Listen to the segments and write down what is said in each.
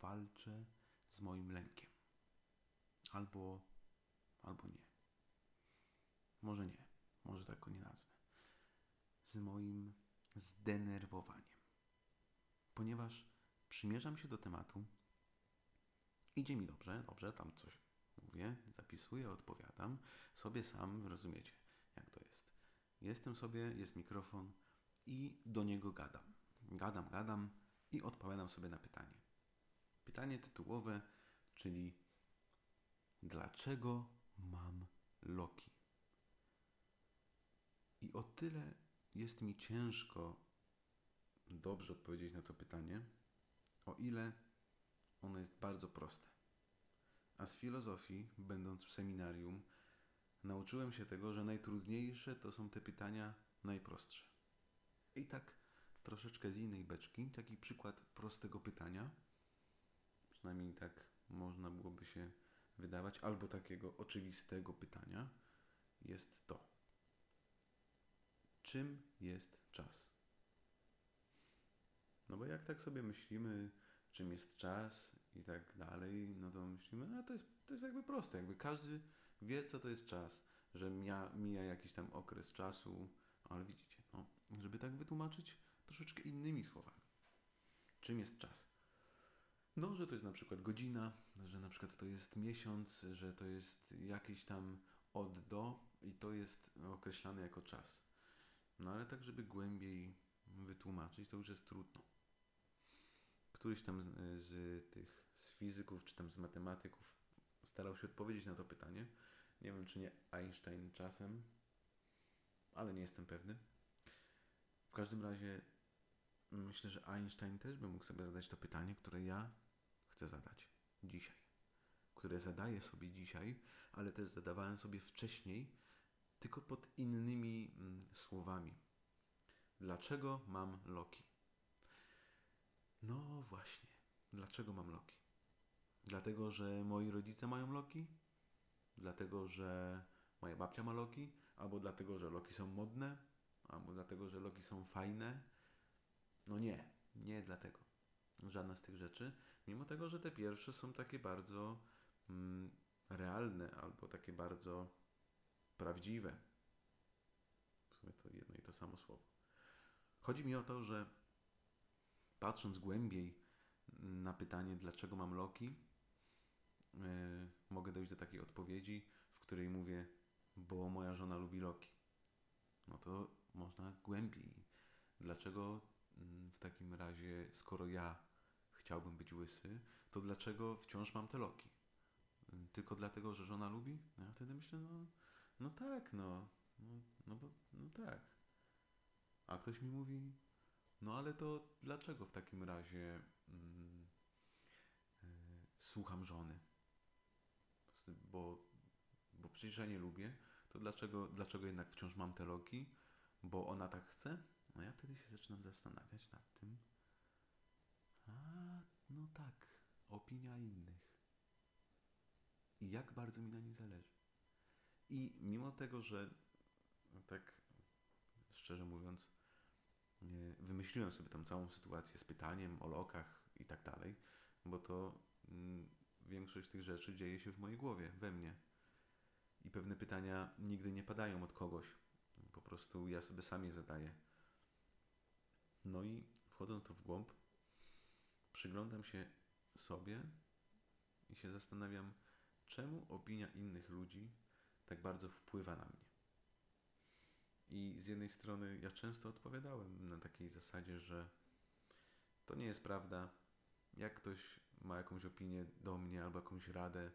walczę z moim lękiem. Albo, albo nie. Może nie, może tak go nie nazwę. Z moim zdenerwowaniem. Ponieważ przymierzam się do tematu, idzie mi dobrze, dobrze, tam coś mówię, zapisuję, odpowiadam, sobie sam rozumiecie, jak to jest. Jestem sobie, jest mikrofon i do niego gadam. Gadam, gadam i odpowiadam sobie na pytanie. Pytanie tytułowe, czyli dlaczego mam Loki? I o tyle jest mi ciężko dobrze odpowiedzieć na to pytanie, o ile ono jest bardzo proste. A z filozofii, będąc w seminarium, nauczyłem się tego, że najtrudniejsze to są te pytania najprostsze. I tak troszeczkę z innej beczki, taki przykład prostego pytania, przynajmniej tak można byłoby się wydawać, albo takiego oczywistego pytania, jest to. Czym jest czas? No bo jak tak sobie myślimy, czym jest czas i tak dalej, no to myślimy, a to jest, to jest jakby proste, jakby każdy wie, co to jest czas, że mija, mija jakiś tam okres czasu, ale widzicie, no, żeby tak wytłumaczyć troszeczkę innymi słowami. Czym jest czas? No, że to jest na przykład godzina, że na przykład to jest miesiąc, że to jest jakiś tam od do i to jest określane jako czas. No ale tak, żeby głębiej wytłumaczyć, to już jest trudno. Któryś tam z, z tych z fizyków czy tam z matematyków starał się odpowiedzieć na to pytanie. Nie wiem, czy nie Einstein czasem, ale nie jestem pewny. W każdym razie myślę, że Einstein też by mógł sobie zadać to pytanie, które ja chcę zadać dzisiaj. Które zadaję sobie dzisiaj, ale też zadawałem sobie wcześniej, tylko pod innymi mm, słowami. Dlaczego mam Loki? No właśnie, dlaczego mam Loki? Dlatego, że moi rodzice mają Loki? Dlatego, że moja babcia ma Loki? Albo dlatego, że Loki są modne? Albo dlatego, że Loki są fajne? No nie, nie dlatego. Żadna z tych rzeczy. Mimo tego, że te pierwsze są takie bardzo mm, realne albo takie bardzo prawdziwe. W sumie to jedno i to samo słowo. Chodzi mi o to, że patrząc głębiej na pytanie, dlaczego mam Loki, yy, mogę dojść do takiej odpowiedzi, w której mówię, bo moja żona lubi Loki. No to można głębiej. Dlaczego mm, w takim razie, skoro ja chciałbym być łysy, to dlaczego wciąż mam te Loki? Tylko dlatego, że żona lubi? No ja wtedy myślę, no, no tak, no, no, no, bo, no tak. A ktoś mi mówi, no ale to dlaczego w takim razie mm, y, słucham żony? Bo, bo przecież ja nie lubię, to dlaczego, dlaczego jednak wciąż mam te loki? Bo ona tak chce? No ja wtedy się zaczynam zastanawiać nad tym. A, no tak, opinia innych. I jak bardzo mi na niej zależy. I mimo tego, że tak szczerze mówiąc, wymyśliłem sobie tam całą sytuację z pytaniem o lokach i tak dalej, bo to mm, większość tych rzeczy dzieje się w mojej głowie, we mnie. I pewne pytania nigdy nie padają od kogoś. Po prostu ja sobie sam je zadaję. No i wchodząc tu w głąb, przyglądam się sobie i się zastanawiam, czemu opinia innych ludzi tak bardzo wpływa na mnie. I z jednej strony ja często odpowiadałem na takiej zasadzie, że to nie jest prawda. Jak ktoś ma jakąś opinię do mnie albo jakąś radę,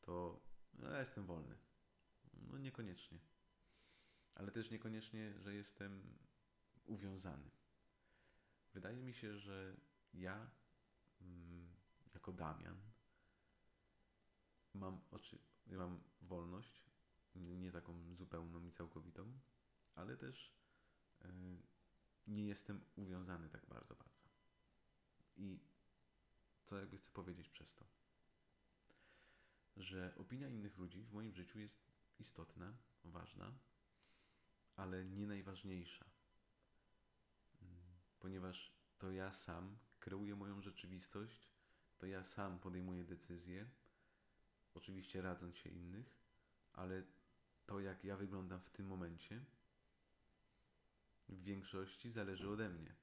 to ja jestem wolny. No niekoniecznie. Ale też niekoniecznie, że jestem uwiązany. Wydaje mi się, że ja jako Damian mam, oczy, mam wolność, nie taką zupełną i całkowitą, ale też yy, nie jestem uwiązany tak bardzo, bardzo. I co jakby chcę powiedzieć przez to? Że opinia innych ludzi w moim życiu jest istotna, ważna, ale nie najważniejsza. Mm, ponieważ to ja sam kreuję moją rzeczywistość to ja sam podejmuję decyzje, oczywiście radząc się innych, ale to jak ja wyglądam w tym momencie w większości zależy ode mnie.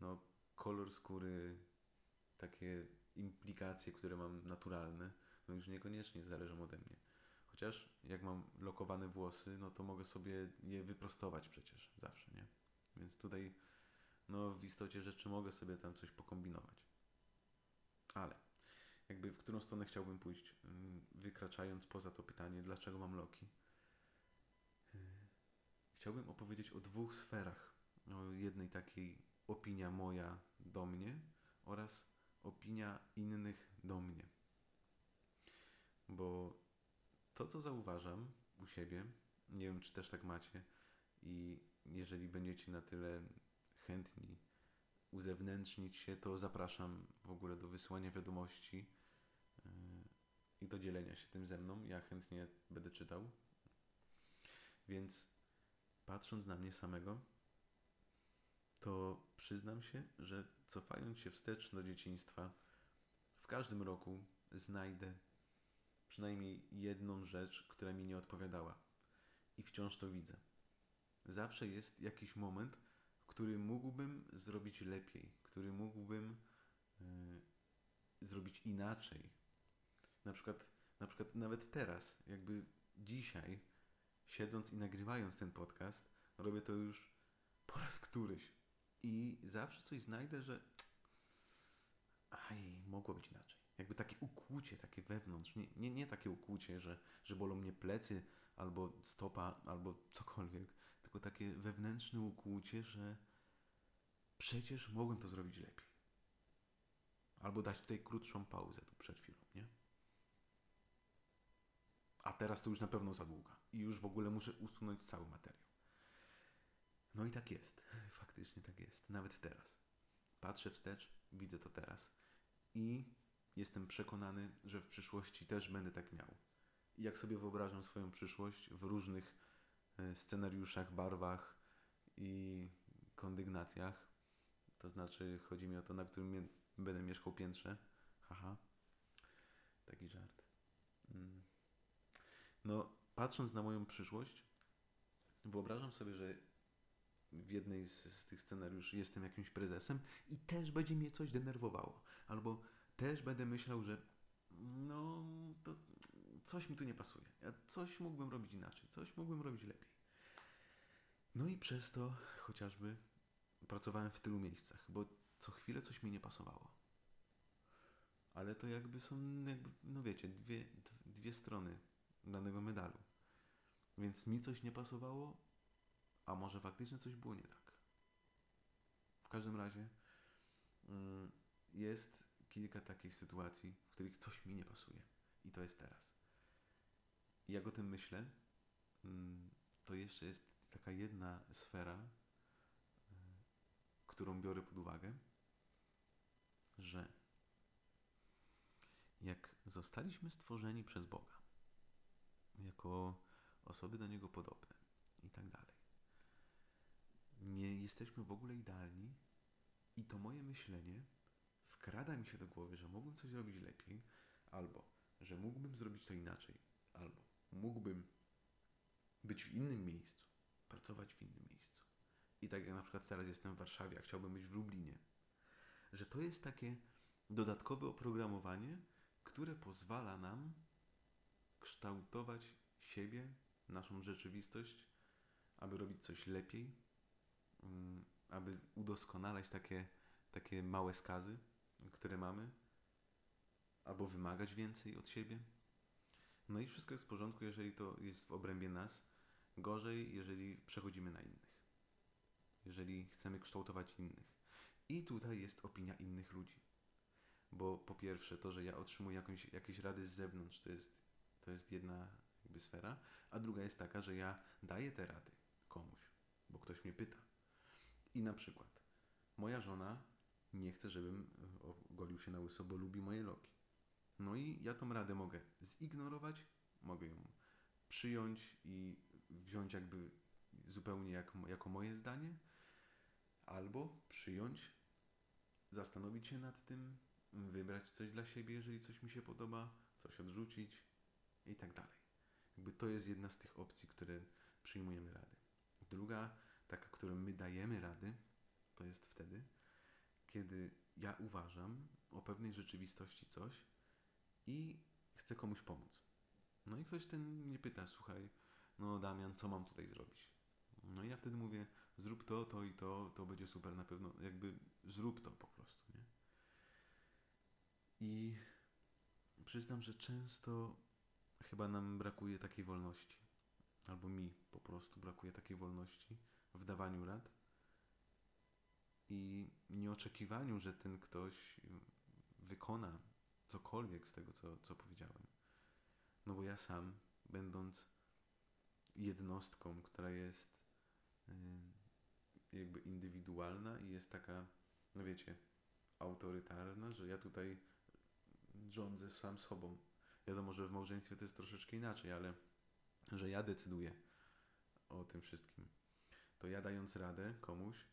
No, kolor skóry, takie implikacje, które mam naturalne, no już niekoniecznie zależą ode mnie. Chociaż jak mam lokowane włosy, no to mogę sobie je wyprostować przecież zawsze, nie? Więc tutaj, no w istocie rzeczy mogę sobie tam coś pokombinować. Ale jakby w którą stronę chciałbym pójść, mm, wykraczając poza to pytanie, dlaczego mam loki? Yy, chciałbym opowiedzieć o dwóch sferach. O jednej takiej opinia moja do mnie oraz opinia innych do mnie. Bo to, co zauważam u siebie, nie wiem, czy też tak macie, i jeżeli będziecie na tyle chętni uzewnętrznić się, to zapraszam w ogóle do wysyłania wiadomości yy, i do dzielenia się tym ze mną. Ja chętnie będę czytał. Więc patrząc na mnie samego, to przyznam się, że cofając się wstecz do dzieciństwa, w każdym roku znajdę przynajmniej jedną rzecz, która mi nie odpowiadała. I wciąż to widzę. Zawsze jest jakiś moment, który mógłbym zrobić lepiej, który mógłbym yy, zrobić inaczej. Na przykład, na przykład nawet teraz, jakby dzisiaj, siedząc i nagrywając ten podcast, robię to już po raz któryś. I zawsze coś znajdę, że aj, mogło być inaczej. Jakby takie ukłucie, takie wewnątrz. Nie, nie, nie takie ukłucie, że, że bolą mnie plecy, albo stopa, albo cokolwiek, tylko takie wewnętrzne ukłucie, że przecież mogłem to zrobić lepiej. Albo dać tutaj krótszą pauzę tu przed chwilą, nie? A teraz to już na pewno za długa. I już w ogóle muszę usunąć cały materiał. No i tak jest. Faktycznie tak jest. Nawet teraz. Patrzę wstecz, widzę to teraz. I jestem przekonany, że w przyszłości też będę tak miał. I jak sobie wyobrażam swoją przyszłość w różnych e, scenariuszach, barwach i kondygnacjach, to znaczy chodzi mi o to, na którym będę mieszkał piętrze. Haha. Taki żart. Mm. No, patrząc na moją przyszłość, wyobrażam sobie, że w jednej z, z, tych scenariuszy jestem jakimś prezesem i też będzie mnie coś denerwowało. Albo też będę myślał, że no, to coś mi tu nie pasuje. Ja coś mógłbym robić inaczej, coś mógłbym robić lepiej. No i przez to chociażby pracowałem w tylu miejscach, bo co chwilę coś mi nie pasowało. Ale to jakby są, jakby, no wiecie, dwie, dwie strony danego medalu. Więc mi coś nie pasowało, a może faktycznie coś było nie tak. W każdym razie mm, jest kilka takich sytuacji, w których coś mi nie pasuje. I to jest teraz. Jak o tym myślę, mm, to jeszcze jest taka jedna sfera, którą biorę pod uwagę, że jak zostaliśmy stworzeni przez Boga, jako osoby do Niego podobne i tak dalej, nie jesteśmy w ogóle idealni i to moje myślenie wkrada mi się do głowy, że mógłbym coś zrobić lepiej, albo że mógłbym zrobić to inaczej, albo mógłbym być w innym miejscu, pracować w innym miejscu. I tak jak na przykład teraz jestem w Warszawie, a chciałbym być w Lublinie, że to jest takie dodatkowe oprogramowanie, które pozwala nam kształtować siebie, naszą rzeczywistość, aby robić coś lepiej, mm, aby udoskonalać takie, takie małe skazy, które mamy, albo wymagać więcej od siebie. No i wszystko jest w porządku, jeżeli to jest w obrębie nas. Gorzej, jeżeli przechodzimy na innych jeżeli chcemy kształtować innych. I tutaj jest opinia innych ludzi. Bo po pierwsze, to, że ja otrzymuję jakąś, jakieś rady z zewnątrz, to jest, to jest jedna jakby sfera, a druga jest taka, że ja daję te rady komuś, bo ktoś mnie pyta. I na przykład moja żona nie chce, żebym ogolił się na łyso, bo lubi moje loki. No i ja tą radę mogę zignorować, mogę ją przyjąć i wziąć jakby zupełnie jak, jako moje zdanie, albo przyjąć, zastanowić się nad tym wybrać coś dla siebie, jeżeli coś mi się podoba, coś odrzucić i tak dalej. Jakby to jest jedna z tych opcji, które przyjmujemy rady. Druga, taka, którą my dajemy rady, to jest wtedy, kiedy ja uważam o pewnej rzeczywistości coś i chcę komuś pomóc. No i ktoś ten mnie pyta, słuchaj, no Damian, co mam tutaj zrobić? No i ja wtedy mówię, zrób to, to i to, to będzie super na pewno, jakby zrób to po prostu, nie? I przyznam, że często chyba nam brakuje takiej wolności, albo mi po prostu brakuje takiej wolności w dawaniu rad i nieoczekiwaniu, że ten ktoś wykona cokolwiek z tego, co, co powiedziałem. No bo ja sam, będąc jednostką, która jest y, jakby indywidualna i jest taka, no wiecie, autorytarna, że ja tutaj rządzę sam sobą. Wiadomo, że w małżeństwie to jest troszeczkę inaczej, ale że ja decyduję o tym wszystkim. To ja dając radę komuś,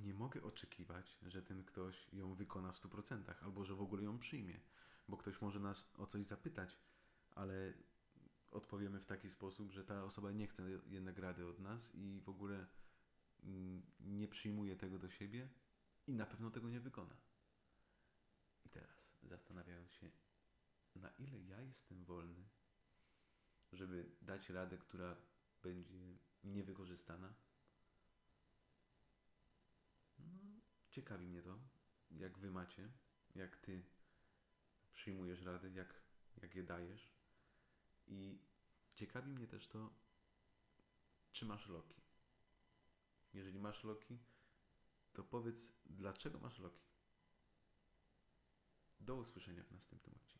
nie mogę oczekiwać, że ten ktoś ją wykona w 100% albo że w ogóle ją przyjmie, bo ktoś może nas o coś zapytać, ale odpowiemy w taki sposób, że ta osoba nie chce jednak rady od nas i w ogóle nie przyjmuje tego do siebie i na pewno tego nie wykona. I teraz, zastanawiając się, na ile ja jestem wolny, żeby dać radę, która będzie niewykorzystana, no, ciekawi mnie to, jak wy macie, jak ty przyjmujesz rady, jak, jak je dajesz. I ciekawi mnie też to, czy masz loki. Jeżeli masz loki, to powiedz, dlaczego masz loki. Do usłyszenia w następnym odcinku.